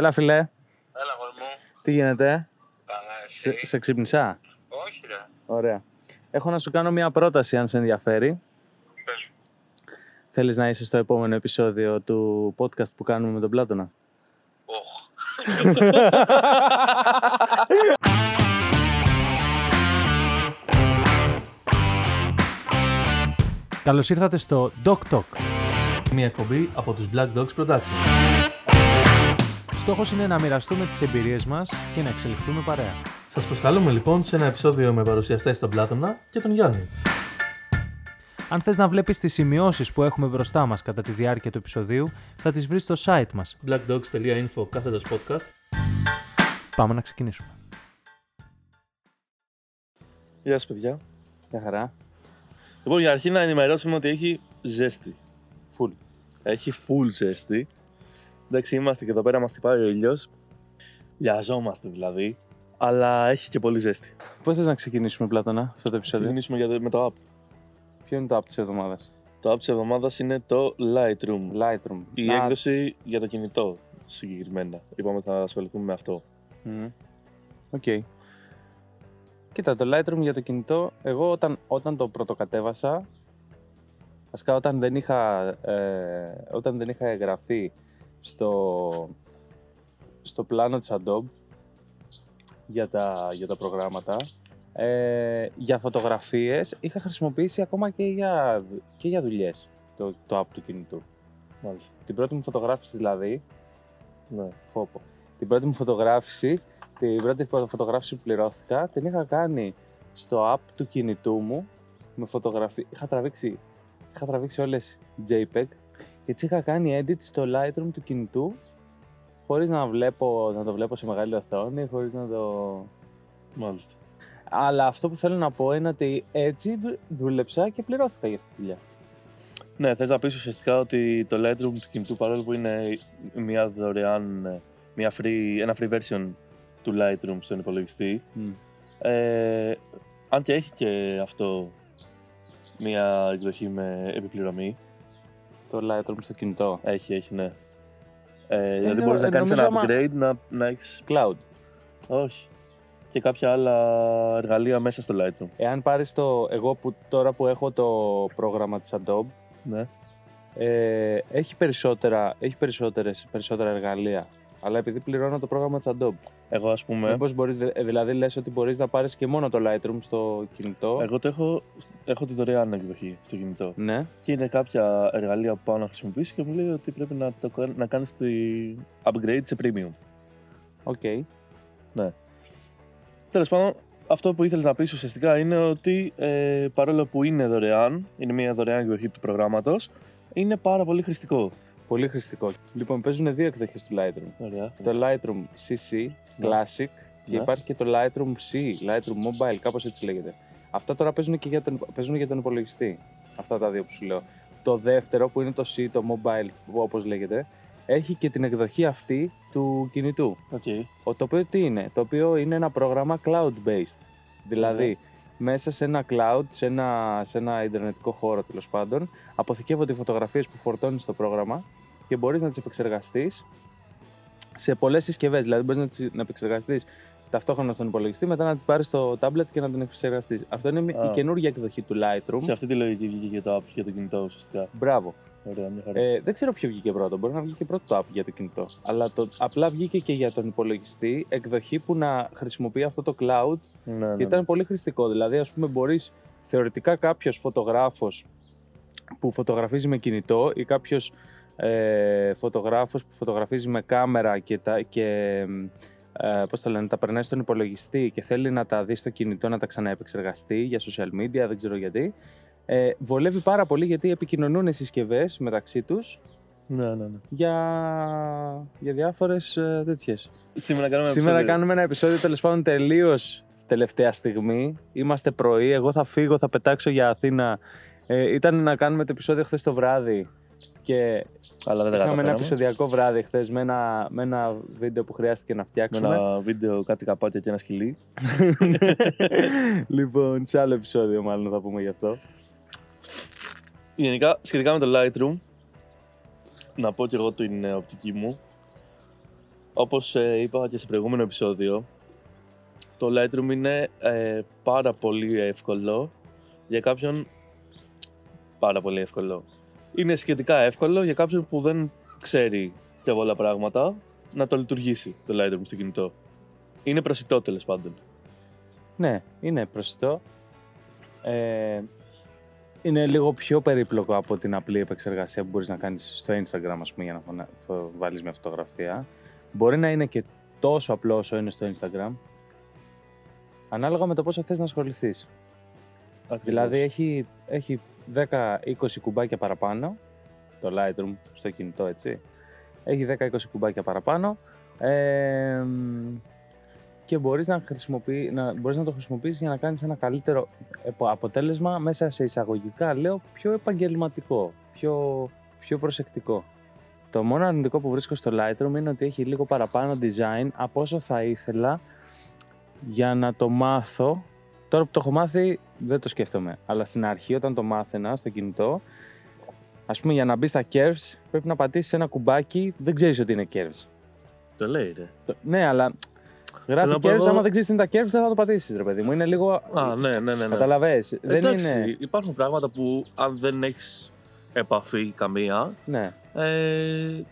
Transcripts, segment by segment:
Έλα, φιλέ. Έλα, γόρι μου. Τι γίνεται, Καλά, σε, εσύ; σε ξύπνησα; Όχι, ρε. Ωραία. Έχω να σου κάνω μια πρόταση, αν σε ενδιαφέρει. Πες μου. Θέλεις να είσαι στο επόμενο επεισόδιο του podcast που κάνουμε με τον Πλάτωνα; Οχ. Καλώς ήρθατε στο Doc Talk. Μια εκπομπή από τους Black Dogs Production. Στόχος είναι να μοιραστούμε τις εμπειρίες μας και να εξελιχθούμε παρέα. Σας προσκαλούμε λοιπόν σε ένα επεισόδιο με παρουσιαστές τον Πλάτωνα και τον Γιάννη. Αν θες να βλέπεις τις σημειώσεις που έχουμε μπροστά μας κατά τη διάρκεια του επεισοδίου, θα τις βρεις στο site μας. blackdogs.info κάθετος podcast. Πάμε να ξεκινήσουμε. Γεια σας παιδιά. Γεια χαρά. Λοιπόν, για αρχή να ενημερώσουμε ότι έχει ζέστη. Φουλ. Έχει full ζέστη. Εντάξει, είμαστε και εδώ πέρα, μας χτυπάει ο ήλιος. Λιαζόμαστε δηλαδή. Αλλά έχει και πολύ ζέστη. Πώς θες να ξεκινήσουμε, Πλάτωνα, αυτό το Θα επεισόδιο; ξεκινήσουμε για το, με το app. Ποιο είναι το app της εβδομάδας; Το app της εβδομάδας είναι το Lightroom. Lightroom. Η Να- έκδοση για το κινητό συγκεκριμένα. Είπαμε θα ασχοληθούμε με αυτό. Μμμ. Οκ. Κοίτα, το Lightroom για το κινητό, εγώ όταν, όταν το πρωτοκατέβασα, βασικά όταν δεν είχα, ε, όταν δεν είχα εγγραφεί στο, στο πλάνο της Adobe για τα, για τα προγράμματα, ε, για φωτογραφίες είχα χρησιμοποιήσει ακόμα και για, και για δουλειές το, το app του κινητού. Μάλιστα. Την πρώτη μου φωτογράφηση δηλαδή, Ναι. Φόπο. Την πρώτη μου φωτογράφηση, την πρώτη φω- φωτογράφηση που πληρώθηκα, την είχα κάνει στο app του κινητού μου με φωτογραφία. Είχα τραβήξει, είχα τραβήξει όλες JPEG και τις είχα κάνει edit στο Lightroom του κινητού χωρίς να, βλέπω, να το βλέπω σε μεγάλη οθόνη, χωρίς να το... Μάλιστα. Αλλά αυτό που θέλω να πω είναι ότι έτσι δου- δούλεψα και πληρώθηκα για αυτή τη δουλειά. Ναι, θες να πεις ουσιαστικά ότι το Lightroom του κινητού παρόλο που είναι μια δωρεάν, μια free, ένα free version του Lightroom στον υπολογιστή, Ε, αν και έχει και αυτό μία εκδοχή με επιπληρωμή. Το Lightroom στο κινητό. Έχει, έχει, ναι. Ε, δηλαδή ε, μπορείς να ε, κάνεις νομίζω ένα άμα- upgrade, να, να έχεις... Cloud. Όχι. Και κάποια άλλα εργαλεία μέσα στο Lightroom. Εάν πάρεις το... Εγώ που, τώρα που έχω το πρόγραμμα της Adobe, Ναι. Ε, έχει, περισσότερα, έχει περισσότερες, περισσότερα εργαλεία. Αλλά επειδή πληρώνω το πρόγραμμα της Adobe. Εγώ ας πούμε, Μήπως μπορείς, ε, δηλαδή λες ότι μπορείς να πάρεις και μόνο το Lightroom στο κινητό; εγώ το έχω, έχω τη δωρεάν εκδοχή στο κινητό. Ναι. Και είναι κάποια εργαλεία που πάω να χρησιμοποιήσω και μου λέει ότι πρέπει να, το, κα- να κάνεις τη upgrade σε premium. OK. Τέλος πάντων, αυτό που ήθελες να πεις ουσιαστικά είναι ότι ε, παρόλο που είναι δωρεάν, είναι μια δωρεάν εκδοχή του προγράμματος, είναι πάρα πολύ χρηστικό. Πολύ χρηστικό. Λοιπόν, παίζουν δύο εκδοχές του Lightroom. Ωραία. Το Lightroom CC, Ναι. Classic, και Ναι. υπάρχει και το Lightroom C, Lightroom Mobile, κάπως έτσι λέγεται. Αυτά τώρα παίζουν και για τον, παίζουν για τον υπολογιστή. Αυτά τα δύο που σου λέω. Το δεύτερο που είναι το C, το Mobile, όπως λέγεται, έχει και την εκδοχή αυτή του κινητού. Okay. Ο- Το οποίο τι είναι, το οποίο είναι ένα πρόγραμμα cloud-based. Δηλαδή, μέσα σε ένα cloud, σε ένα, σε ένα ιντερνετικό χώρο τέλος πάντων, αποθηκεύονται οι φωτογραφίες που φορτώνεις στο πρόγραμμα και μπορείς να τις επεξεργαστείς σε πολλές συσκευές. Δηλαδή, μπορείς να τις να επεξεργαστείς ταυτόχρονα στον υπολογιστή, μετά να την πάρεις στο tablet και να την επεξεργαστείς. Αυτό είναι μια- Α. η καινούργια εκδοχή του Lightroom. Σε αυτή τη λογική βγήκε και το app για το κινητό ουσιαστικά. Μπράβο. Ωραία, μια χαρά. Ε, δεν ξέρω ποιο βγήκε πρώτο. Μπορεί να βγει και πρώτο το app για το κινητό. Αλλά το, απλά βγήκε και για τον υπολογιστή εκδοχή που να χρησιμοποιεί αυτό το cloud ναι, ναι, και ήταν πολύ χρηστικό. Δηλαδή, ας πούμε, μπορείς θεωρητικά κάποιος φωτογράφος που φωτογραφίζει με κινητό ή κάποιος ε, φωτογράφος που φωτογραφίζει με κάμερα και, τα, και ε, πώς το λένε, τα περνάει στον υπολογιστή και θέλει να τα δει στο κινητό να τα ξαναεπεξεργαστεί για social media, δεν ξέρω γιατί. Ε, βολεύει πάρα πολύ γιατί επικοινωνούν οι συσκευές μεταξύ τους ναι, ναι, ναι. για, για διάφορες ε, τέτοιες. Σήμερα κάνουμε ένα Σήμερα επεισόδιο. κάνουμε ένα επεισόδιο τέλος πάντων τελείως τελευταία στιγμή. Είμαστε πρωί. Εγώ θα φύγω, θα πετάξω για Αθήνα. Ε, ήταν να κάνουμε το επεισόδιο χθες το βράδυ. Και Αλλά δεν τα είχαμε ένα καταφέραμε. επεισοδιακό βράδυ χθες με ένα, με ένα βίντεο που χρειάστηκε να Με φτιάξουμε. ένα βίντεο, κάτι καπάτια και ένα σκυλί. λοιπόν, σε άλλο επεισόδιο μάλλον θα πούμε γι' αυτό. Γενικά, σχετικά με το Lightroom, να πω και εγώ την ε, οπτική μου. όπως ε, είπα και σε προηγούμενο επεισόδιο, το Lightroom είναι ε, πάρα πολύ εύκολο για κάποιον πάρα πολύ εύκολο. Είναι σχετικά εύκολο για κάποιον που δεν ξέρει και πολλά πράγματα να το λειτουργήσει το Lightroom στο κινητό. Είναι προσιτό τέλος πάντων. Ναι, είναι προσιτό. Ε, είναι λίγο πιο περίπλοκο από την απλή επεξεργασία που μπορείς να κάνεις στο Instagram, ας πούμε, για να φωνα- φω- βάλεις μια φωτογραφία. Μπορεί να είναι και τόσο απλό όσο είναι στο Instagram, ανάλογα με το πόσο θες να ασχοληθείς. Δηλαδή έχει, έχει 10-20 κουμπάκια παραπάνω, το Lightroom στο κινητό έτσι, έχει 10-20 κουμπάκια παραπάνω ε, και μπορείς να, χρησιμοποιεί, να, μπορείς να το χρησιμοποιήσεις για να κάνεις ένα καλύτερο επο- αποτέλεσμα μέσα σε εισαγωγικά, λέω, πιο επαγγελματικό, πιο, πιο προσεκτικό. Το μόνο αρνητικό που βρίσκω στο Lightroom είναι ότι έχει λίγο παραπάνω design από όσο θα ήθελα για να το μάθω. Τώρα που το έχω μάθει δεν το σκέφτομαι, αλλά στην αρχή όταν το μάθαινα στο κινητό, ας πούμε για να μπει στα curves πρέπει να πατήσεις ένα κουμπάκι, δεν ξέρεις ότι είναι curves. Το λέει, ρε. Το- Ναι, αλλά γράφει Θέλω να πω curves, εγώ- άμα δεν ξέρεις τι είναι τα curves δεν θα το πατήσεις ρε παιδί μου. Είναι λίγο... Α, ναι, ναι, ναι. ναι. Καταλαβες, δεν Εντάξει, είναι... υπάρχουν πράγματα που αν δεν έχεις επαφή καμία, Ναι, ε,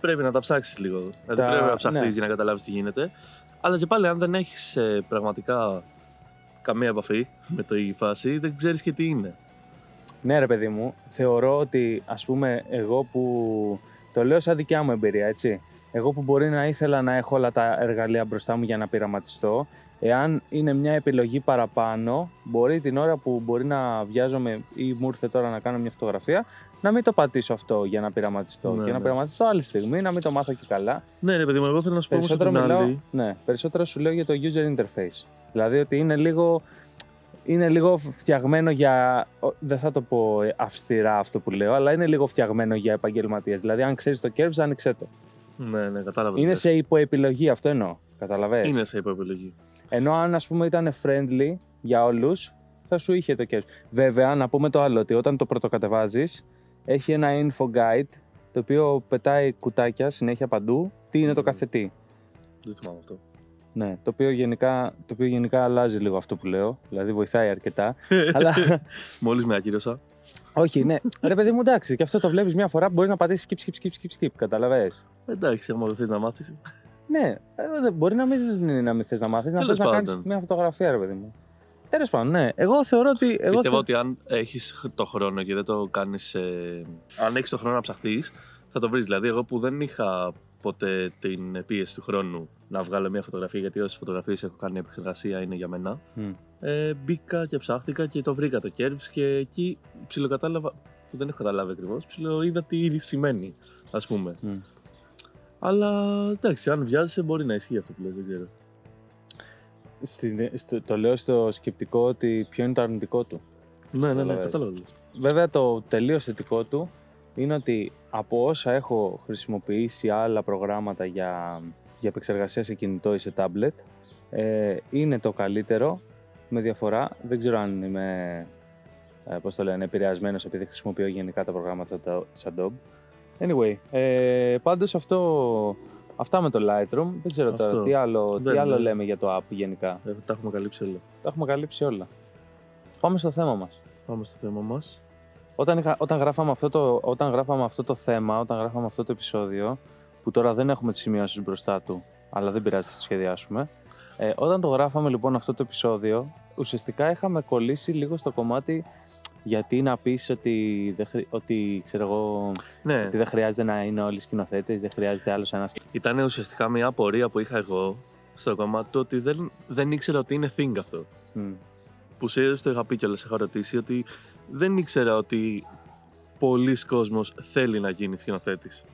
πρέπει να τα ψάξεις λίγο. Δηλαδή Τα- πρέπει να ψαχτείς ναι. για να καταλάβεις τι γίνεται. Αλλά και πάλι αν δεν έχεις ε, πραγματικά καμία επαφή με το η φάση, δεν ξέρεις και τι είναι. ναι ρε παιδί μου, θεωρώ ότι ας πούμε εγώ που... Το λέω σαν δικιά μου εμπειρία, έτσι. Εγώ που μπορεί να ήθελα να έχω όλα τα εργαλεία μπροστά μου για να πειραματιστώ, εάν είναι μια επιλογή παραπάνω, μπορεί την ώρα που μπορεί να βιάζομαι ή μου ήρθε τώρα να κάνω μια φωτογραφία, να μην το πατήσω αυτό για να πειραματιστώ. Ναι, και να ναι. πειραματιστώ άλλη στιγμή, να μην το μάθω και καλά. Ναι, ρε παιδί μου, εγώ θέλω να σου πω όμως από Περισσότερο, την μιλάω, άλλη. ναι, περισσότερο σου λέω για το user interface. Δηλαδή ότι είναι λίγο, είναι λίγο φτιαγμένο για. ο- Δεν θα το πω ε, αυστηρά αυτό που λέω, αλλά είναι λίγο φτιαγμένο για επαγγελματίες. Δηλαδή, αν ξέρεις το curves, άνοιξε το. Ναι, ναι, κατάλαβα. τι Είναι λες. σε υποεπιλογή, αυτό εννοώ. Καταλαβαίνεις. Είναι σε υποεπιλογή. Ενώ αν ας πούμε ήταν friendly για όλους, θα σου είχε το curves. Βέβαια, να πούμε το άλλο, ότι όταν το πρωτοκατεβάζεις, έχει ένα info guide, το οποίο πετάει κουτάκια συνέχεια παντού, τι είναι το Μμμ. κάθε τι. Δεν θυμάμαι αυτό. Ναι, το οποίο, γενικά, το οποίο γενικά αλλάζει λίγο αυτό που λέω, δηλαδή βοηθάει αρκετά. αλλά Μόλις με ακύρωσα. όχι, ναι. Ρε παιδί μου, εντάξει, και αυτό το βλέπεις μια φορά που μπορεί να πατήσεις skip, skip, skip, skip, skip. Καταλαβες; Εντάξει, άμα δεν θες να μάθεις. Ναι, ε, δε- μπορεί να μην είναι να μην θες να μάθεις, να θες Τέλος να κάνεις πάντων. μια φωτογραφία, ρε παιδί μου. Τέλος πάντων, ναι. Εγώ θεωρώ ότι. Εγώ Πιστεύω θε- ότι αν έχεις το χρόνο και δεν το κάνεις... ε, αν έχεις το χρόνο να ψαχθείς, θα το βρεις. Δηλαδή, εγώ που δεν είχα ποτέ την πίεση του χρόνου να βγάλω μια φωτογραφία, γιατί όσες φωτογραφίες έχω κάνει επεξεργασία είναι για μένα, Μμ. ε, μπήκα και ψάχτηκα και το βρήκα το curves και εκεί ψιλοκατάλαβα, που δεν έχω καταλάβει ακριβώς, ψιλοείδα τι σημαίνει, ας πούμε. Μμ. Αλλά εντάξει, αν βιάζεσαι μπορεί να ισχύει αυτό που λες, δεν ξέρω. Στην- στο- το λέω στο σκεπτικό ότι ποιο είναι το αρνητικό του. Ναι, ναι, ναι, Καταλαβαίνεις. κατάλαβα. τι λες. Βέβαια το τελείως θετικό του είναι ότι από όσα έχω χρησιμοποιήσει άλλα προγράμματα για, για επεξεργασία σε κινητό ή σε tablet ε, είναι το καλύτερο με διαφορά. Δεν ξέρω αν είμαι ε, πώς το λένε, επηρεασμένος επειδή χρησιμοποιώ γενικά τα προγράμματα τα- της Adobe. Anyway, ε, πάντως αυτό, αυτά με το Lightroom. Δεν ξέρω τώρα Αυτό. τι άλλο, τι Δεν- άλλο δεν- λέμε για το app γενικά. Ε, τα έχουμε καλύψει όλα. Τα έχουμε καλύψει όλα. Πάμε στο θέμα μας. Πάμε στο θέμα μας. Όταν, είχα, όταν, γράφαμε αυτό το, όταν γράφαμε αυτό το θέμα, όταν γράφαμε αυτό το επεισόδιο, που τώρα δεν έχουμε τις σημειώσεις μπροστά του, αλλά δεν πειράζει, θα το σχεδιάσουμε. Ε, όταν το γράφαμε λοιπόν αυτό το επεισόδιο, ουσιαστικά είχαμε κολλήσει λίγο στο κομμάτι γιατί να πεις ότι, δεν, χρει- ότι, ξέρω εγώ, Ναι, ότι δεν χρειάζεται να είναι όλοι σκηνοθέτες, δεν χρειάζεται άλλος ένας ήταν ουσιαστικά μια απορία που είχα εγώ στο κομμάτι του ότι δεν, δεν ήξερα ότι είναι thing αυτό. Μμ. Που σε το είχα πει κιόλας, είχα ρωτήσει ότι δεν ήξερα ότι πολλοί κόσμος θέλει να γίνει σκηνοθέτης.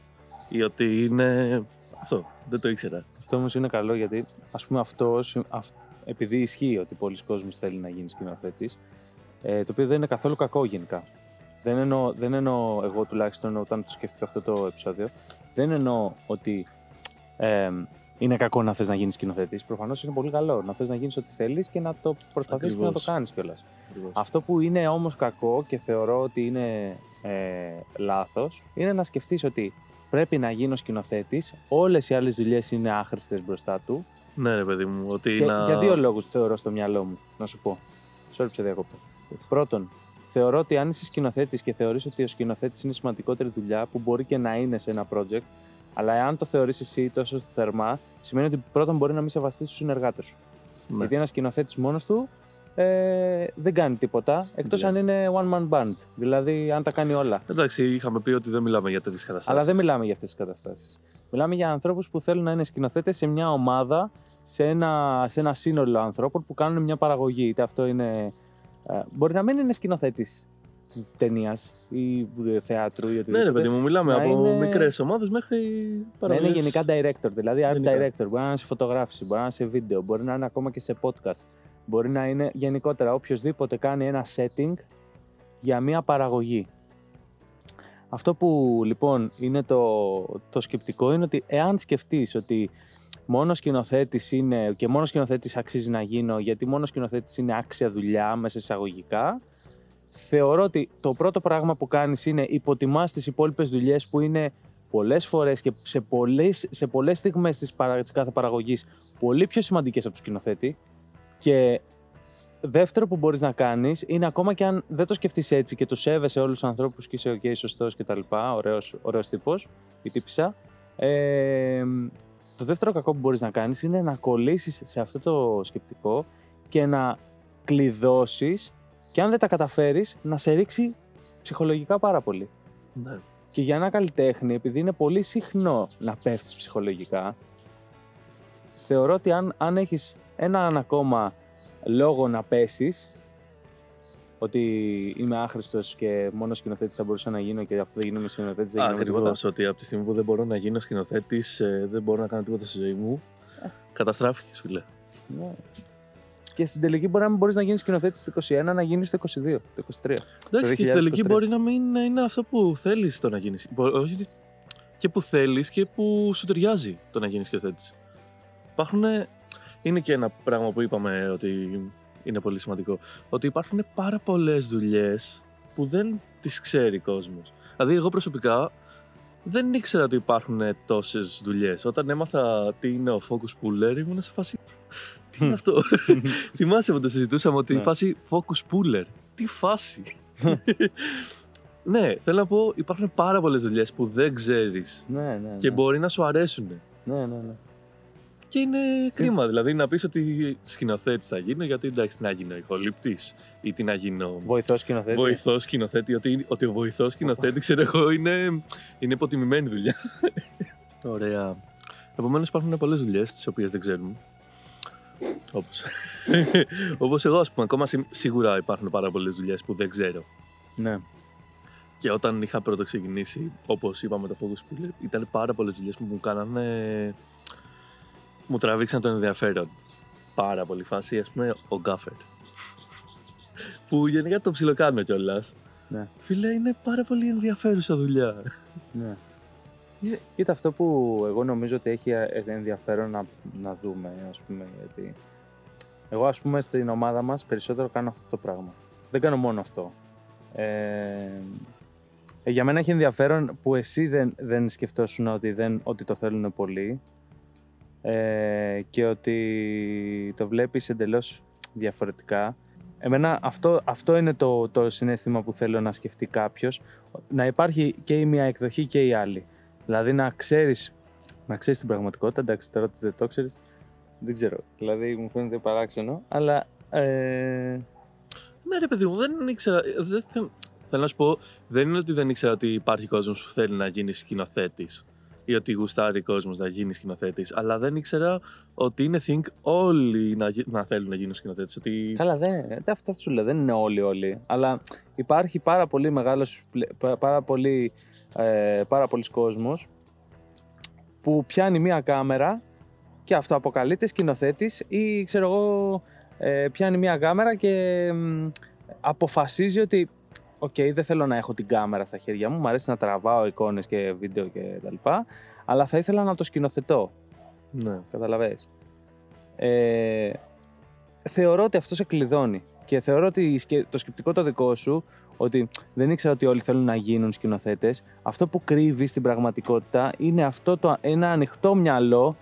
Ή ότι είναι. Αυτό. Δεν το ήξερα. Αυτό όμως είναι καλό γιατί ας πούμε αυτό, αυ- επειδή ισχύει ότι πολλοί κόσμος θέλει να γίνει σκηνοθέτης, ε, το οποίο δεν είναι καθόλου κακό γενικά. Δεν εννοώ, δεν εννοώ εγώ τουλάχιστον όταν το σκέφτηκα αυτό το επεισόδιο, δεν εννοώ ότι ε, είναι κακό να θες να γίνεις σκηνοθέτης. Προφανώς είναι πολύ καλό να θες να γίνεις ό,τι θέλεις και να το προσπαθήσεις και να το Ακριβώς. κάνεις κιόλας. Αυτό που είναι όμως κακό και θεωρώ ότι είναι ε, λάθος είναι να σκεφτείς ότι πρέπει να γίνω σκηνοθέτης, όλες οι άλλες δουλειές είναι άχρηστες μπροστά του. Ναι, ρε παιδί μου. Ότι Και να... για δύο λόγους θεωρώ στο μυαλό μου, να σου πω. Sorry που σε διακόπτω. Πρώτον, θεωρώ ότι αν είσαι σκηνοθέτης και θεωρείς ότι ο σκηνοθέτης είναι η σημαντικότερη δουλειά, που μπορεί και να είναι σε ένα project, αλλά εάν το θεωρείς εσύ τόσο θερμά, σημαίνει ότι πρώτον μπορεί να μην σεβαστείς τους συνεργάτες σου. Ναι. Γιατί ένας σκηνοθέτης μόνος του ε, δεν κάνει τίποτα, εκτός Ναι. αν είναι one man band. Δηλαδή, αν τα κάνει όλα. Εντάξει, είχαμε πει ότι δεν μιλάμε για τέτοιες καταστάσεις. Αλλά δεν μιλάμε για αυτές τις καταστάσεις. Μιλάμε για ανθρώπους που θέλουν να είναι σκηνοθέτες σε μια ομάδα, σε ένα, σε ένα σύνολο ανθρώπων που κάνουν μια παραγωγή. Είτε αυτό είναι. Ε, μπορεί να μην είναι σκηνοθέτης ταινίας ή ε, θεάτρου ή Ναι, οτιδήποτε. ρε παιδί μου, μιλάμε να από είναι- μικρές ομάδες μέχρι να παραγωγές. είναι γενικά director, δηλαδή art Γενικά. director. Μπορεί να είναι σε φωτογράφηση, μπορεί να είναι σε βίντεο, μπορεί να είναι ακόμα και σε podcast. Μπορεί να είναι γενικότερα οποιοδήποτε κάνει ένα setting για μια παραγωγή. Αυτό που λοιπόν είναι το, το σκεπτικό είναι ότι εάν σκεφτείς ότι μόνος σκηνοθέτης είναι και μόνος σκηνοθέτης αξίζει να γίνω γιατί μόνος σκηνοθέτης είναι άξια δουλειά μέσα εισαγωγικά, θεωρώ ότι το πρώτο πράγμα που κάνεις είναι υποτιμάς τις υπόλοιπες δουλειές που είναι πολλές φορές και σε πολλές, σε πολλές στιγμές της, παρα, της κάθε παραγωγής πολύ πιο σημαντικές από το σκηνοθέτη. Και δεύτερο που μπορείς να κάνεις είναι ακόμα και αν δεν το σκεφτείς έτσι και το σέβεσαι όλους τους ανθρώπους και είσαι ok, σωστός και τα λοιπά, ωραίος, ωραίος τύπος ή τύπησα, ε, το δεύτερο κακό που μπορείς να κάνεις είναι να κολλήσεις σε αυτό το σκεπτικό και να κλειδώσεις και αν δεν τα καταφέρεις να σε ρίξει ψυχολογικά πάρα πολύ. Ναι. Και για ένα καλλιτέχνη, επειδή είναι πολύ συχνό να πέφτεις ψυχολογικά, θεωρώ ότι αν, αν έχεις έναν ακόμα λόγο να πέσεις, ότι είμαι άχρηστος και μόνος σκηνοθέτης θα μπορούσα να γίνω και αυτό δεν γίνομαι σκηνοθέτης, δεν γίνομαι Ακριβώς. τίποτα. Ότι από τη στιγμή που δεν μπορώ να γίνω σκηνοθέτης, δεν μπορώ να κάνω τίποτα στη ζωή μου. Καταστράφηκες, φίλε. Ναι. Και στην τελική μπορεί να μην μπορείς να γίνεις σκηνοθέτης το 21, να γίνεις το 22, το 23. Εντάξει, και στην 2023. τελική μπορεί να μην είναι αυτό που θέλεις το να γίνεις. Όχι ότι- και που θέλεις και που σου ταιριάζει το να γίνεις σκηνοθέτης. Υπάρχουν. Είναι και ένα πράγμα που είπαμε ότι είναι πολύ σημαντικό. Ότι υπάρχουν πάρα πολλές δουλειές που δεν τις ξέρει ο κόσμος. Δηλαδή, εγώ προσωπικά δεν ήξερα ότι υπάρχουν τόσες δουλειές. Όταν έμαθα τι είναι ο focus puller, ήμουν σε φάση. Τι είναι αυτό; Θυμάσαι που το συζητούσαμε ότι η Ναι. φάση focus puller. Τι φάση; ναι, θέλω να πω, υπάρχουν πάρα πολλές δουλειές που δεν ξέρεις ναι, ναι, ναι. και μπορεί να σου αρέσουν. ναι, ναι, ναι. Και είναι κρίμα, δηλαδή να πεις ότι σκηνοθέτης θα γίνω, γιατί εντάξει, τι να γίνω, ηχολήπτης ή τι να γίνω. Βοηθός σκηνοθέτη. Βοηθός σκηνοθέτη, ότι, ότι ο βοηθός σκηνοθέτη, ξέρω εγώ, είναι, είναι υποτιμημένη δουλειά. Ωραία. Επομένως, υπάρχουν πολλές δουλειές τις οποίες δεν ξέρουμε. Όπω όπως εγώ, ας πούμε, ακόμα σι- σίγουρα υπάρχουν πάρα πολλές δουλειές που δεν ξέρω. Ναι. Και όταν είχα πρώτο ξεκινήσει, όπως είπαμε το Focus Puller, ήταν πάρα πολλές δουλειές που μου κάνανε. Μου τραβήξαν τον ενδιαφέρον. Πάρα πολύ φάση, ας πούμε, ο Γκάφερ. που γενικά το ψιλοκάνω κιόλας. Ναι. Φίλε, είναι πάρα πολύ ενδιαφέρουσα δουλειά. Ναι. Κοίτα- Κοίτα αυτό που εγώ νομίζω ότι έχει ε, ενδιαφέρον να, να δούμε, ας πούμε, γιατί εγώ ας πούμε στην ομάδα μας περισσότερο κάνω αυτό το πράγμα. Δεν κάνω μόνο αυτό. Ε, ε, για μένα έχει ενδιαφέρον που εσύ δεν, δεν σκεφτόσουν ότι, δεν, ότι το θέλουν πολύ ε, και ότι το βλέπεις εντελώς διαφορετικά. Εμένα αυτό, αυτό είναι το, το συνέστημα που θέλω να σκεφτεί κάποιος να υπάρχει και η μία εκδοχή και η άλλη. Δηλαδή να ξέρεις, να ξέρεις την πραγματικότητα, εντάξει τώρα ότι δεν το ξέρεις, δεν ξέρω. Δηλαδή μου φαίνεται παράξενο, αλλά ε, Ναι, ρε παιδί μου, δεν ήξερα. Δεν θε... Θέλω να σου πω, δεν είναι ότι δεν ήξερα ότι υπάρχει κόσμος που θέλει να γίνει σκηνοθέτης ή ότι γουστάρει κόσμος να γίνει σκηνοθέτης, αλλά δεν ήξερα ότι είναι think όλοι να, γι- να θέλουν να γίνουν σκηνοθέτες. Ότι... καλά δεν, δεν αυτό σου λέω, δεν είναι όλοι όλοι. Αλλά υπάρχει πάρα πολύ μεγάλος, πλε- πα- πάρα πολύ, ε, πάρα πολλής κόσμος που πιάνει μία κάμερα και αυτοαποκαλείται σκηνοθέτης ή ξέρω εγώ ε, πιάνει μία κάμερα και μ, αποφασίζει ότι οκ, δεν θέλω να έχω την κάμερα στα χέρια μου, μου αρέσει να τραβάω εικόνες και βίντεο και τα λοιπά, αλλά θα ήθελα να το σκηνοθετώ. Ναι. Καταλαβαίνεις. Ε, θεωρώ ότι αυτό σε κλειδώνει. Και θεωρώ ότι η σκε- το σκεπτικό το δικό σου, ότι δεν ήξερα ότι όλοι θέλουν να γίνουν σκηνοθέτες. Αυτό που κρύβει στην πραγματικότητα είναι αυτό το, ένα ανοιχτό μυαλό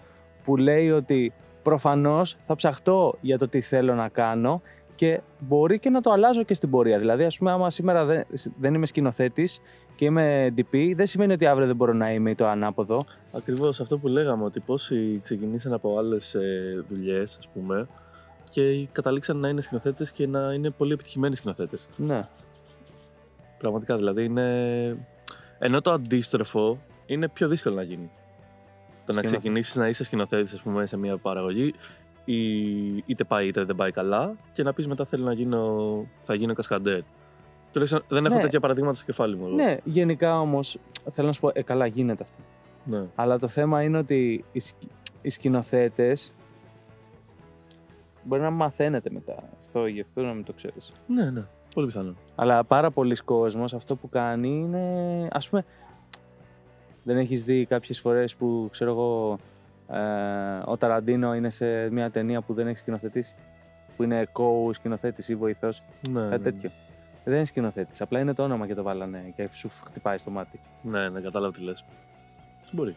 που λέει ότι προφανώς θα ψαχτώ για το τι θέλω να κάνω και μπορεί και να το αλλάζω και στην πορεία. Δηλαδή, ας πούμε, άμα σήμερα δεν, δεν είμαι σκηνοθέτης και είμαι DP, δεν σημαίνει ότι αύριο δεν μπορώ να είμαι το ανάποδο. Ακριβώς αυτό που λέγαμε, ότι πόσοι ξεκινήσαν από άλλες δουλειές, ας πούμε, και καταλήξαν να είναι σκηνοθέτες και να είναι πολύ επιτυχημένοι σκηνοθέτες. Ναι. Πραγματικά δηλαδή είναι. Ενώ το αντίστροφο είναι πιο δύσκολο να γίνει. Το να Σκηνοθε- ξεκινήσεις να είσαι σκηνοθέτης, ας πούμε, σε μια παραγωγή, ή είτε πάει είτε δεν πάει καλά, και να πεις μετά θέλω να γίνω, θα γίνω κασκαντέρ. Τουλάχιστον δεν έχω Ναι. τέτοια παραδείγματα στο κεφάλι μου. εγώ. Ναι, γενικά όμως θέλω να σου πω, ε, καλά γίνεται αυτό. ναι. Αλλά το θέμα είναι ότι οι, σκ... οι σκηνοθέτες μπορεί να μαθαίνετε μετά. Αυτό γι' αυτό να μην το ξέρεις. ναι, ναι. Πολύ πιθανό. Αλλά πάρα πολλοί κόσμος αυτό που κάνει είναι, ας πούμε, δεν έχεις δει κάποιες φορές που, ξέρω εγώ, ε, ο Ταραντίνο είναι σε μια ταινία που δεν έχει σκηνοθετήσει, που είναι co-σκηνοθέτης ή βοηθός, Ναι, ναι, κάτι ναι. τέτοιο. Δεν είναι σκηνοθέτης, απλά είναι το όνομα και το βάλανε και σου χτυπάει στο μάτι. Ναι, ναι, κατάλαβα τι λες. Μπορεί.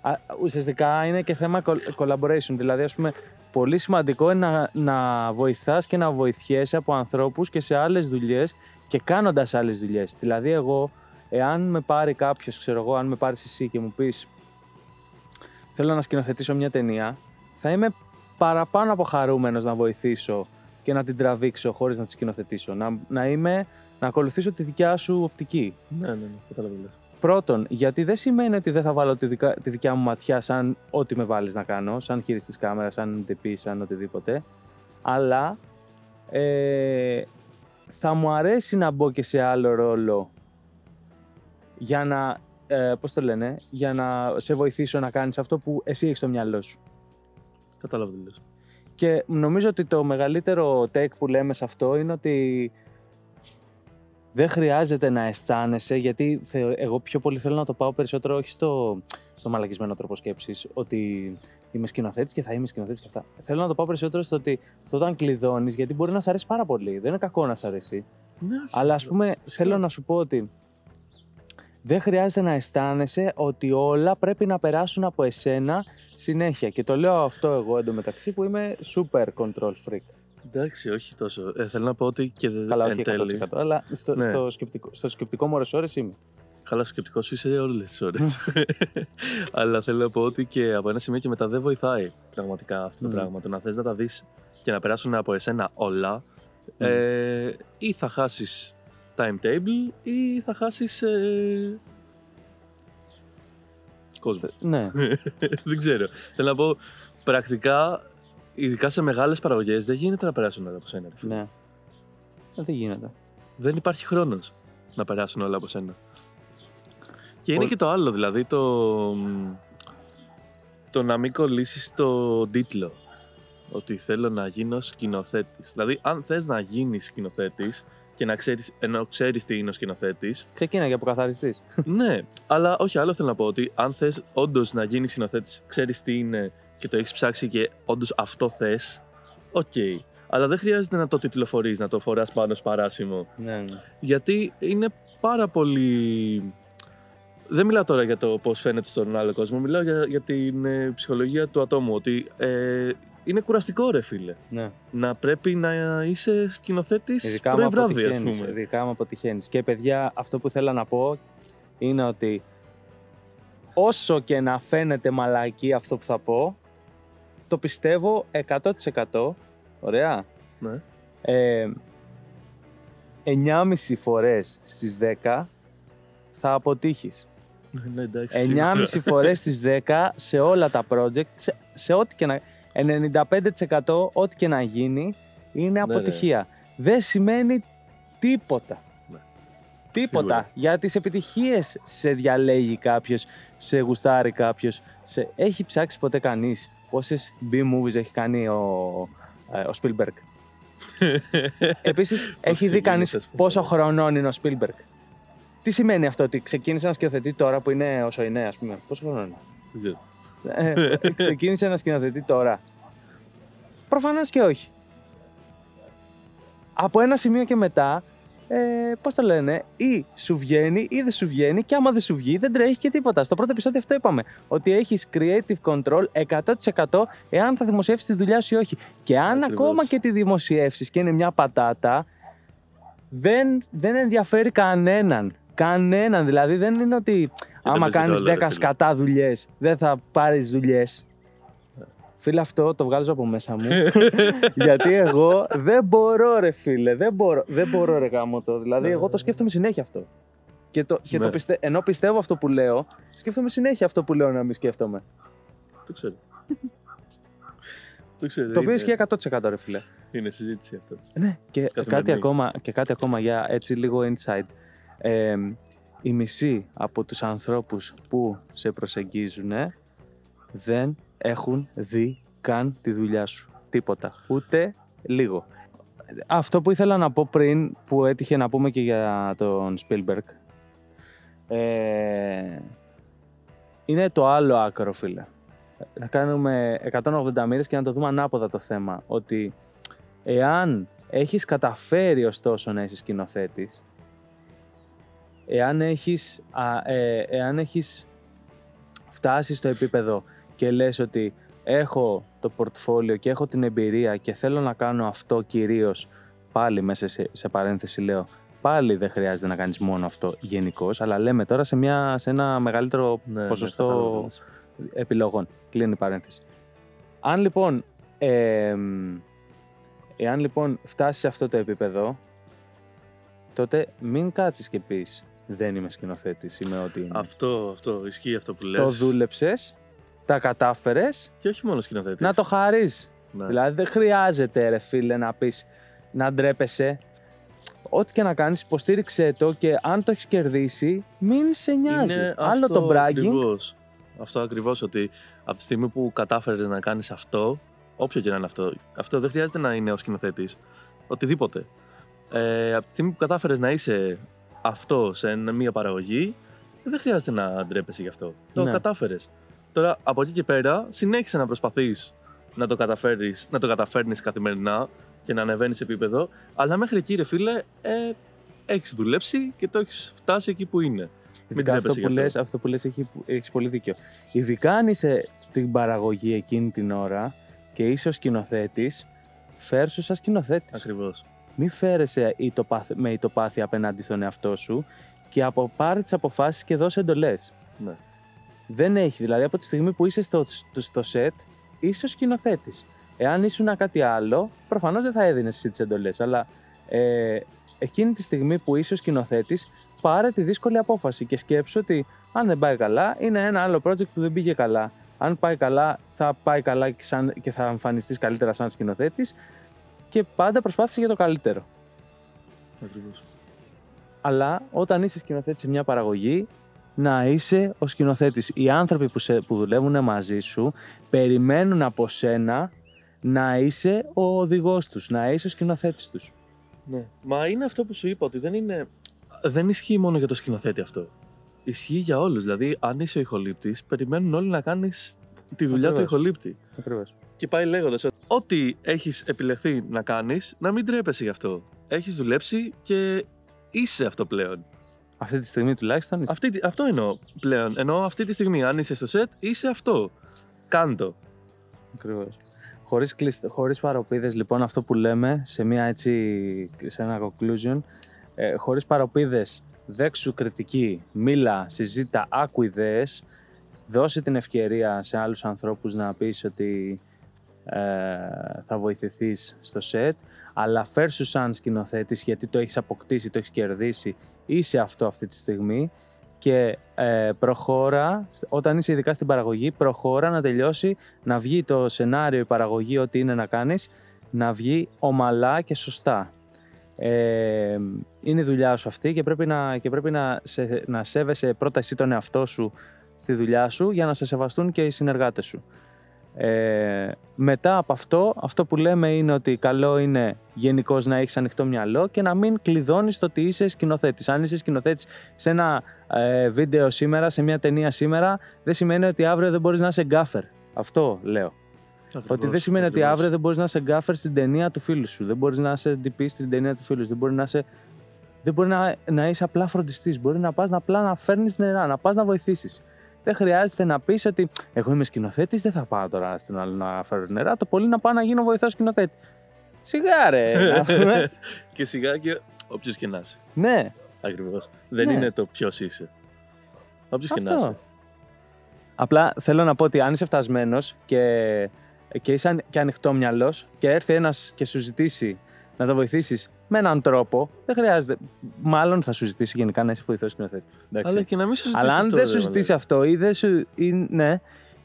Α, ουσιαστικά είναι και θέμα col- collaboration. Δηλαδή, ας πούμε, πολύ σημαντικό είναι να, να βοηθάς και να βοηθιέσαι από ανθρώπους και σε άλλες δουλειές και κάνοντας άλλες δουλειές. Δηλαδή, εγώ, εάν με πάρει κάποιος, ξέρω εγώ, αν με πάρεις εσύ και μου πεις θέλω να σκηνοθετήσω μια ταινία, θα είμαι παραπάνω από χαρούμενος να βοηθήσω και να την τραβήξω χωρίς να τη σκηνοθετήσω. Να, να είμαι, να ακολουθήσω τη δικιά σου οπτική. Ναι, ναι, ναι, κατάλαβα τι λε. Πρώτον, γιατί δεν σημαίνει ότι δεν θα βάλω τη, δικα- τη δικιά μου ματιά σαν ό,τι με βάλεις να κάνω, σαν χειριστής κάμερας, σαν DP, σαν οτιδήποτε. Αλλά ε, θα μου αρέσει να μπω και σε άλλο ρόλο για να, ε, πώς το λένε, για να σε βοηθήσω να κάνεις αυτό που εσύ έχεις στο μυαλό σου. Κατάλαβα τι λες. Και νομίζω ότι το μεγαλύτερο take που λέμε σε αυτό είναι ότι δεν χρειάζεται να αισθάνεσαι, γιατί θεω- εγώ πιο πολύ θέλω να το πάω περισσότερο όχι στο, στο μαλακισμένο τρόπο σκέψης, ότι είμαι σκηνοθέτης και θα είμαι σκηνοθέτης και αυτά. Θέλω να το πάω περισσότερο στο ότι αυτό όταν κλειδώνεις, γιατί μπορεί να σ' αρέσει πάρα πολύ. Δεν είναι κακό να σ' αρέσει. Ναι, όχι. Αλλά ας πούμε, Φυσικά. θέλω να σου πω ότι δεν χρειάζεται να αισθάνεσαι ότι όλα πρέπει να περάσουν από εσένα συνέχεια. Και το λέω αυτό εγώ εντωμεταξύ που είμαι super control freak. Εντάξει, όχι τόσο. Ε, θέλω να πω ότι και δε- Καλά, εν όχι τέλει. 100%. Αλλά στο, Ναι. στο, σκεπτικό, στο σκεπτικό μου ώρες είμαι. Καλά, σκεπτικός σου είσαι όλες τις ώρες. Αλλά θέλω να πω ότι και από ένα σημείο και μετά δεν βοηθάει πραγματικά αυτό το Μμμ. πράγμα. Το να θες να τα δεις και να περάσουν από εσένα όλα. Μμ. Ε, ή θα χάσεις timetable ή θα χάσεις. Ε... κόσμο. Ναι. δεν ξέρω. Θέλω να πω πρακτικά, ειδικά σε μεγάλες παραγωγές, δεν γίνεται να περάσουν όλα από σένα. ρε φίλε. ναι. Ε, Δεν γίνεται. δεν υπάρχει χρόνος να περάσουν όλα από σένα. Και είναι Πολύ- και το άλλο, δηλαδή το, το να μην κολλήσεις το τίτλο. Ότι θέλω να γίνω σκηνοθέτης. Δηλαδή, αν θες να γίνεις σκηνοθέτης και να ξέρεις, ενώ ξέρεις τι είναι ο σκηνοθέτης, Ξεκίνα από καθαριστής. ναι, αλλά όχι άλλο θέλω να πω ότι αν θες όντως να γίνεις σκηνοθέτης, ξέρεις τι είναι και το έχεις ψάξει και όντως αυτό θες, οκ. Αλλά δεν χρειάζεται να το τιτλοφορείς, να το φοράς πάνω σαν παράσημο. ναι, ναι. Γιατί είναι πάρα πολύ. Δεν μιλάω τώρα για το πώς φαίνεται στον άλλο κόσμο, μιλάω για, για την ε, ψυχολογία του ατόμου. Ότι ε, είναι κουραστικό, ρε φίλε. ναι. Να πρέπει να είσαι σκηνοθέτης Ειδικά μου πρωί βράδυ, ας αποτυχαίνεις. πούμε. Ειδικά μου αποτυχαίνεις. Και παιδιά, αυτό που θέλω να πω είναι ότι όσο και να φαίνεται μαλακή αυτό που θα πω, το πιστεύω 100%. Ωραία. Ναι. Ε, 9,5 φορές στις 10 θα αποτύχεις. ναι, εντάξει. σίγουρα. 9,5 φορές στις 10 σε όλα τα project, σε, σε ό,τι και να... 95% ό,τι και να γίνει είναι ναι. αποτυχία. Δεν σημαίνει τίποτα. Ναι. Τίποτα. Σίγουρα. Για τις επιτυχίες σε διαλέγει κάποιος, σε γουστάρει κάποιος. Σε... Έχει ψάξει ποτέ κανείς πόσες B-movies έχει κάνει ο, ε, ο Spielberg; Επίσης, έχει δει κανείς ξεκίνησε, ας πούμε. πόσο χρονών είναι ο Spielberg; Τι σημαίνει αυτό, ότι ξεκίνησε να σκηνοθετεί τώρα που είναι όσο είναι, ας πούμε; Πόσο χρόνο είναι; Δεν ξέρω. Ε, ξεκίνησε να σκηνοθετεί τώρα. Προφανώς και όχι. Από ένα σημείο και μετά ε, πώς το λένε, ή σου βγαίνει ή δεν σου βγαίνει, και άμα δεν σου βγει, δεν τρέχει και τίποτα. Στο πρώτο επεισόδιο αυτό είπαμε. Ότι έχεις creative control 100% εάν θα δημοσιεύσεις τη δουλειά σου ή όχι. Και αν Ακριβώς. ακόμα και τη δημοσιεύσεις και είναι μια πατάτα, δεν, δεν ενδιαφέρει κανέναν. Κανέναν. Δηλαδή δεν είναι ότι άμα παίζει κάνεις ρόλο, ρε 10 φίλε. σκατά δουλειές, δεν θα πάρεις δουλειές. Φίλε, αυτό το βγάζω από μέσα μου. γιατί εγώ δεν μπορώ, ρε φίλε. Δεν μπορώ, δεν μπορώ ρε γάμο το. Δηλαδή, εγώ το σκέφτομαι συνέχεια αυτό. Και το, και το Ναι. πιστε... ενώ πιστεύω αυτό που λέω, σκέφτομαι συνέχεια αυτό που λέω να μην σκέφτομαι. Το ξέρω. το ξέρω. το οποίο είναι- ισχύει 100% ρε φίλε. Είναι συζήτηση αυτό. Ναι, και Καθημερινή. κάτι, ακόμα, και κάτι ακόμα για έτσι λίγο inside. Ε, οι μισοί από τους ανθρώπους που σε προσεγγίζουν δεν έχουν δει καν τη δουλειά σου. Τίποτα. Ούτε λίγο. Αυτό που ήθελα να πω πριν, που έτυχε να πούμε και για τον Spielberg, ε, είναι το άλλο άκρο, φίλε. Να κάνουμε 180 μοίρες και να το δούμε ανάποδα το θέμα. Ότι εάν έχεις καταφέρει ωστόσο να είσαι σκηνοθέτης, εάν έχεις, α, ε, εάν έχεις φτάσει στο επίπεδο και λες ότι έχω το πορτφόλιο και έχω την εμπειρία και θέλω να κάνω αυτό κυρίως πάλι μέσα σε, σε παρένθεση λέω πάλι δεν χρειάζεται να κάνεις μόνο αυτό γενικώς, αλλά λέμε τώρα σε, μια, σε ένα μεγαλύτερο Ναι, ναι, ποσοστό κατάλαβα. επιλογών. Κλείνει η παρένθεση. Αν λοιπόν, ε, εάν λοιπόν φτάσεις σε αυτό το επίπεδο, τότε μην κάτσεις και πεις δεν είμαι σκηνοθέτης, είμαι ό,τι είμαι. Αυτό, αυτό, ισχύει αυτό που λες. Το δούλεψες, τα κατάφερες, Και όχι μόνο σκηνοθέτης. να το χαρείς. Ναι. Δηλαδή δεν χρειάζεται ρε φίλε να πεις να ντρέπεσαι. Ό,τι και να κάνεις υποστήριξε το και αν το έχεις κερδίσει μην σε νοιάζει. Είναι Άλλο αυτό το bragging. Ακριβώς. Αυτό ακριβώς ότι από τη στιγμή που κατάφερες να κάνεις αυτό, όποιο και να είναι αυτό, αυτό δεν χρειάζεται να είναι ο σκηνοθέτης. Οτιδήποτε. Ε, από τη στιγμή που κατάφερες να είσαι αυτό σε ένα- μια παραγωγή, δεν χρειάζεται να ντρέπεσαι γι' αυτό. Το Ναι. κατάφερες. Τώρα από εκεί και πέρα συνέχισε να προσπαθείς να το καταφέρεις, να το καταφέρνεις καθημερινά και να ανεβαίνεις επίπεδο, αλλά μέχρι εκεί ρε φίλε ε, έχεις δουλέψει και το έχεις φτάσει εκεί που είναι. Ειδικά αυτό τρέπεσαι που, γι' αυτό. λες, αυτό που λες έχει, έχεις πολύ δίκιο. Ειδικά αν είσαι στην παραγωγή εκείνη την ώρα και είσαι ο σκηνοθέτης, φέρσου σαν σκηνοθέτης. Ακριβώς. Μην φέρεσαι ητοπάθ- με ητοπάθεια απέναντι στον εαυτό σου και από πάρε τις αποφάσεις και δώσε εντολές. Ναι. Δεν έχει. Δηλαδή από τη στιγμή που είσαι στο, στο, στο set, είσαι ο σκηνοθέτης. Εάν ήσουν κάτι άλλο, προφανώς δεν θα έδινες εσύ τις εντολές. Αλλά ε, εκείνη τη στιγμή που είσαι ο σκηνοθέτης, πάρε τη δύσκολη απόφαση και σκέψου ότι αν δεν πάει καλά, είναι ένα άλλο project που δεν πήγε καλά. Αν πάει καλά, θα πάει καλά και, σαν, και θα εμφανιστείς καλύτερα σαν σκηνοθέτης και πάντα προσπάθησε για το καλύτερο. Ακριβώς. Αλλά όταν είσαι σκηνοθέτης σε μια παραγωγή, να είσαι ο σκηνοθέτης. Οι άνθρωποι που, σε, που δουλεύουν μαζί σου περιμένουν από σένα να είσαι ο οδηγός τους, να είσαι ο σκηνοθέτης τους. Ναι. Μα είναι αυτό που σου είπα, ότι δεν είναι. Δεν ισχύει μόνο για το σκηνοθέτη αυτό. Ισχύει για όλους. Δηλαδή, αν είσαι ο ηχολήπτης, περιμένουν όλοι να κάνεις τη δουλειά του Ακριβώς. ηχολήπτη. Ακριβώς. Και πάει λέγοντας ότι ό,τι έχεις επιλεχθεί να κάνεις, να μην τρέπεσαι γι' αυτό. Έχεις δουλέψει και είσαι αυτό πλέον. Αυτή τη στιγμή τουλάχιστον. είσαι. Αυτή, τη- αυτό εννοώ πλέον. Ενώ αυτή τη στιγμή, αν είσαι στο σετ, είσαι αυτό. Κάντο. Ακριβώς. Χωρίς, κλεισ- χωρίς παροπίδες, λοιπόν, αυτό που λέμε σε, μια έτσι, σε ένα conclusion, ε, χωρίς παροπίδες, δέξου κριτική, μίλα, συζήτα, άκου ιδέες, δώσε την ευκαιρία σε άλλους ανθρώπους να πεις ότι ε, θα βοηθηθείς στο σετ, αλλά φέρσου σαν σκηνοθέτης γιατί το έχεις αποκτήσει, το έχεις κερδίσει, είσαι αυτό αυτή τη στιγμή και ε, προχώρα, όταν είσαι ειδικά στην παραγωγή, προχώρα να τελειώσει, να βγει το σενάριο, η παραγωγή, ό,τι είναι να κάνεις, να βγει ομαλά και σωστά. Ε, είναι η δουλειά σου αυτή και πρέπει να, και πρέπει να, σε, να σέβεσαι πρώτα εσύ τον εαυτό σου στη δουλειά σου για να σε σεβαστούν και οι συνεργάτες σου. Ε, μετά από αυτό, αυτό που λέμε είναι ότι καλό είναι γενικώς να έχεις ανοιχτό μυαλό και να μην κλειδώνεις το ότι είσαι σκηνοθέτης. Αν είσαι σκηνοθέτης σε ένα ε, βίντεο σήμερα, σε μια ταινία σήμερα, δεν σημαίνει ότι αύριο δεν μπορείς να είσαι gaffer. Αυτό λέω. Ότι δεν σημαίνει ότι αύριο δεν μπορείς να είσαι gaffer στην ταινία του φίλου σου. Δεν μπορείς να είσαι DP στην ταινία του φίλου σου. Δεν μπορεί να είσαι. Δεν μπορεί να, να είσαι απλά φροντιστής. Μπορεί να πας να απλά να φέρνεις νερά, να πας να βοηθήσεις. Δεν χρειάζεται να πεις ότι εγώ είμαι σκηνοθέτης, δεν θα πάω τώρα στην άλλη να φέρω νερά. Το πολύ να πάω να γίνω βοηθός σκηνοθέτη. Σιγά ρε. να πούμε. και σιγά και όποιος και να είσαι. ναι, Ακριβώς. Δεν Ναι. είναι το ποιος είσαι. Όποιος και να αυτό. είσαι. Απλά θέλω να πω ότι αν είσαι φτασμένος και, και είσαι αν- και ανοιχτό μυαλός και έρθει ένας και σου ζητήσει να το βοηθήσεις με έναν τρόπο, δεν χρειάζεται. Μάλλον θα σου ζητήσει γενικά να είσαι βοηθός σκηνοθέτη. Εντάξει. Αλλά και να μην σου ζητήσει. Αλλά αν αυτό, δεν ρε, σου ζητήσει μαλάκα. αυτό ή δεν σου. Ή, ναι,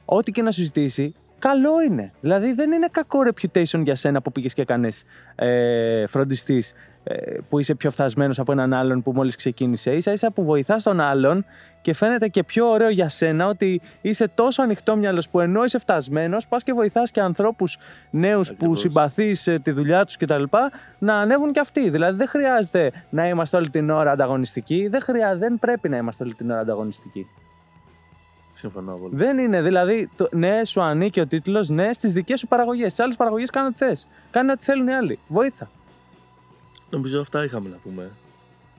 ό,τι και να σου ζητήσει, καλό είναι. Δηλαδή δεν είναι κακό reputation για σένα που πήγες και έκανες ε, φροντιστής, ε, που είσαι πιο φθασμένο από έναν άλλον που μόλις ξεκίνησε. σα ίσα που βοηθάς τον άλλον και φαίνεται και πιο ωραίο για σένα ότι είσαι τόσο ανοιχτό μυαλός που ενώ είσαι φτασμένος, πας και βοηθάς και ανθρώπους νέους που Ακριβώς. συμπαθείς τη δουλειά τους κτλ. να ανέβουν και αυτοί. Δηλαδή δεν χρειάζεται να είμαστε όλη την ώρα ανταγωνιστικοί. Δεν, χρειά, δεν πρέπει να είμαστε όλη την ώρα ανταγωνιστικοί. Συμφωνώ πολύ. Δεν είναι. Δηλαδή, το, ναι, σου ανήκει ο τίτλος, ναι, στις δικές σου παραγωγές. Στις άλλες παραγωγές κάνε ό,τι θες. Κάνε ό,τι θέλουν οι άλλοι. Βοήθα. Νομίζω αυτά είχαμε να πούμε.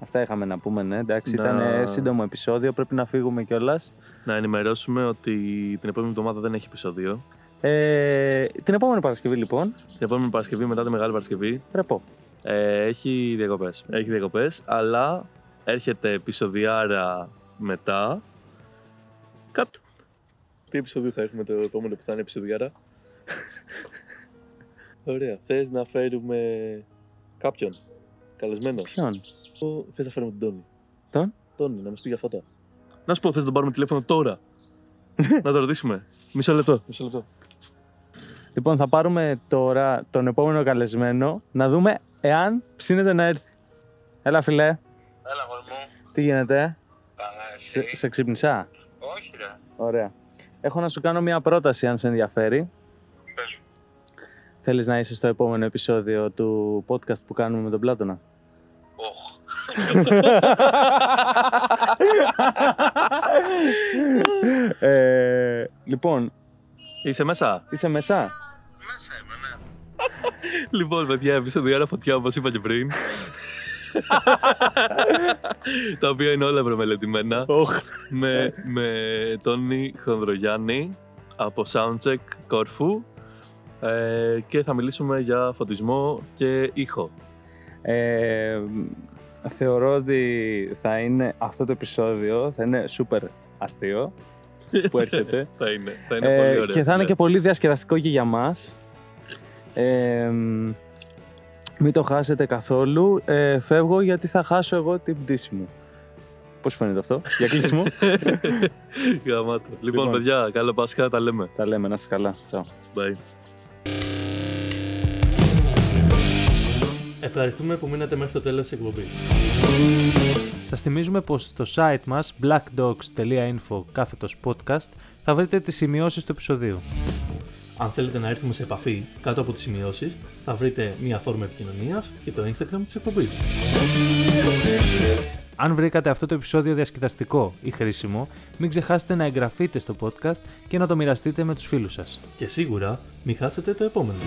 Αυτά είχαμε να πούμε, ναι. Εντάξει, Να- ήταν ε, σύντομο επεισόδιο. Πρέπει να φύγουμε κιόλας. Να ενημερώσουμε ότι την επόμενη εβδομάδα δεν έχει επεισόδιο. Ε, την επόμενη Παρασκευή, λοιπόν, Την επόμενη Παρασκευή, μετά τη Μεγάλη Παρασκευή, ρεπό. ε, έχει διακοπές. Έχει διακοπές, αλλά έρχεται επεισοδιάρα μετά. Κάτω. Τι επεισόδιο θα έχουμε το επόμενο που θα είναι επεισοδιάρα; Ωραία. Θες να φέρουμε κάποιον; Καλεσμένος. Ποιον; Θες να φέρουμε τον Τόνι. Τον; Τόνι, να μας πει για φώτα. Να σου πω, θες να τον πάρουμε τηλέφωνο τώρα. να το ρωτήσουμε. Μισό λεπτό. Μισό λεπτό. Λοιπόν, θα πάρουμε τώρα τον επόμενο καλεσμένο να δούμε εάν ψήνεται να έρθει. Έλα, φιλέ. Έλα, γόρι μου. Τι γίνεται, Καλά, σε, εσύ. σε ξύπνησα; Όχι, ρε. Ωραία. Έχω να σου κάνω μια πρόταση, αν σε ενδιαφέρει. Πες μου. Θέλεις να είσαι στο επόμενο επεισόδιο του podcast που κάνουμε με τον Πλάτωνα; Οχ. ε, λοιπόν, Είσαι μέσα; είσαι μέσα; Μέσα είμαι, ναι. Λοιπόν, παιδιά, επεισοδιάρα φωτιά όπως είπα και πριν. τα οποία είναι όλα προμελετημένα. Οχ. με, με Τόνι Χονδρογιάννη από Soundcheck Κόρφου ε, και θα μιλήσουμε για φωτισμό και ήχο. Ε, θεωρώ ότι θα είναι αυτό το επεισόδιο, θα είναι super αστείο που έρχεται. θα είναι, θα είναι Ε, πολύ ωραίο. και θα είναι ναι. και πολύ διασκεδαστικό και για μας. Ε, μην το χάσετε καθόλου. Ε, φεύγω γιατί θα χάσω εγώ την πτήση μου. Πώς φαίνεται αυτό, για κλείσιμο. Γαμάτο. Λοιπόν, Λοιπόν. παιδιά, καλό Πάσχα, τα λέμε. Τα λέμε, να είστε καλά. Τσαου. Bye. Ευχαριστούμε που μείνατε μέχρι το τέλος της εκπομπής. Σας θυμίζουμε πως στο site μας blackdogs.info κάθετος podcast θα βρείτε τις σημειώσεις του επεισοδίου. Αν θέλετε να έρθουμε σε επαφή κάτω από τις σημειώσεις, θα βρείτε μια φόρμα επικοινωνίας και το Instagram της εκπομπής. Αν βρήκατε αυτό το επεισόδιο διασκεδαστικό ή χρήσιμο, μην ξεχάσετε να εγγραφείτε στο podcast και να το μοιραστείτε με τους φίλους σας. Και σίγουρα μην χάσετε το επόμενο.